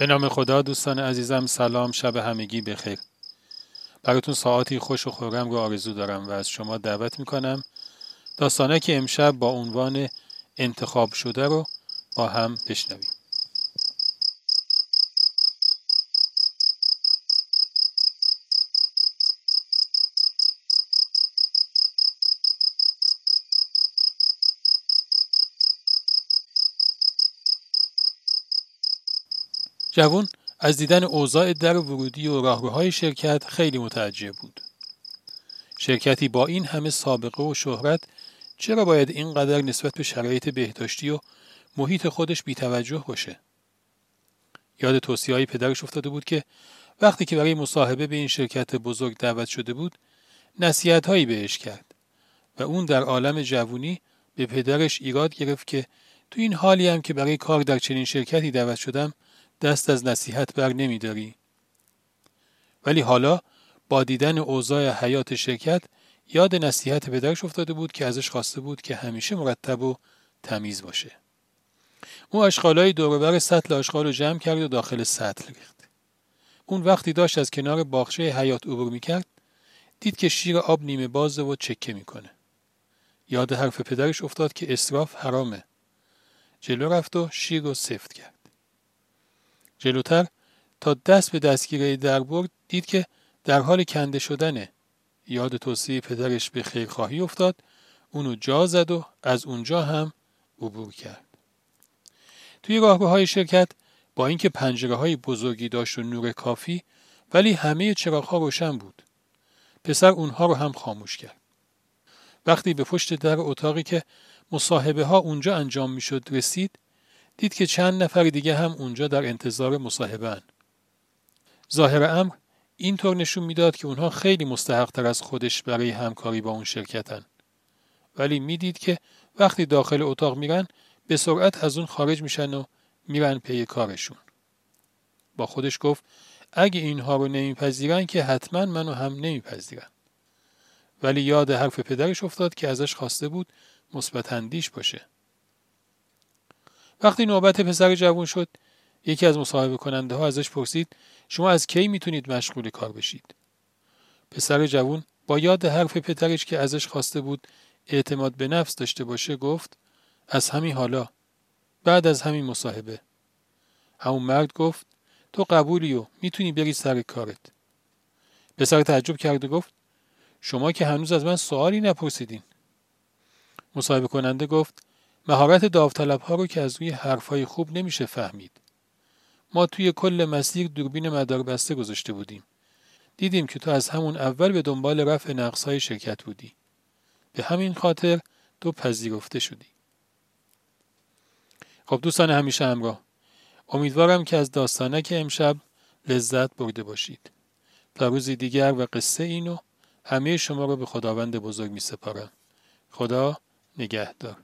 به نام خدا دوستان عزیزم سلام شب همگی بخیر. براتون ساعتی خوش و خورم رو آرزو دارم و از شما دعوت می‌کنم داستانه که امشب با عنوان انتخاب شده رو با هم بشنویم. جوون از دیدن اوضاع در ورودی و راهروهای شرکت خیلی متعجب بود. شرکتی با این همه سابقه و شهرت چرا باید اینقدر نسبت به شرایط بهداشتی و محیط خودش بیتوجه باشه؟ یاد توصیه های پدرش افتاده بود که وقتی که برای مصاحبه به این شرکت بزرگ دعوت شده بود نصیحت هایی بهش کرد و اون در عالم جوونی به پدرش ایراد گرفت که تو این حالی هم که برای کار در چنین شرکتی دعوت شدم دست از نصیحت بر نمیداری. ولی حالا با دیدن اوضاع حیات شرکت یاد نصیحت پدرش افتاده بود که ازش خواسته بود که همیشه مرتب و تمیز باشه. او اشغالای دوربر سطل اشغال رو جمع کرد و داخل سطل ریخت. اون وقتی داشت از کنار باغچه حیات عبور می‌کرد دید که شیر آب نیمه بازه و چکه می‌کنه. یاد حرف پدرش افتاد که اصراف حرامه. جلو رفت و شیر رو سفت کرد. جلوتر تا دست به دستگیره در برد دید که در حال کنده شدنه. یاد توصیه پدرش به خیرخواهی افتاد اونو جا زد و از اونجا هم عبور کرد. توی راهروهای شرکت با اینکه پنجره های بزرگی داشت و نور کافی ولی همه ها روشن بود. پسر اونها رو هم خاموش کرد. وقتی به پشت در اتاقی که مصاحبه ها اونجا انجام می‌شد رسید دید که چند نفر دیگه هم اونجا در انتظار مصاحبه ظاهر امر اینطور نشون می‌داد که اونها خیلی مستحق تر از خودش برای همکاری با اون شرکتن. ولی می‌دید که وقتی داخل اتاق میرن به سرعت از اون خارج میشن و میرن پی کارشون. با خودش گفت اگه اینها رو نمیپذیرن که حتما منو هم نمیپذیرن. ولی یاد حرف پدرش افتاد که ازش خواسته بود مثبت باشه. وقتی نوبت پسر جوان شد یکی از مصاحبه کننده ها ازش پرسید شما از کی می‌تونید مشغول کار بشید؟ پسر جوان با یاد حرف پدرش که ازش خواسته بود اعتماد به نفس داشته باشه گفت از همین حالا بعد از همین مصاحبه. همون مرد گفت تو قبولی و می‌تونی بری سر کارت. پسر تعجب کرد و گفت شما که هنوز از من سوالی نپرسیدین. مصاحبه کننده گفت مهارت داوطلب ها رو که از روی حرفهای خوب نمیشه فهمید. ما توی کل مسیر دوربین مدار بسته گذاشته بودیم. دیدیم که تو از همون اول به دنبال رفع نقص های شرکت بودی. به همین خاطر تو پذیرفته شدی. خب دوستان همیشه همراه. امیدوارم که از داستانه که امشب لذت برده باشید. تا روزی دیگر و قصه اینو همه شما رو به خداوند بزرگ می سپارم. خدا نگهدار.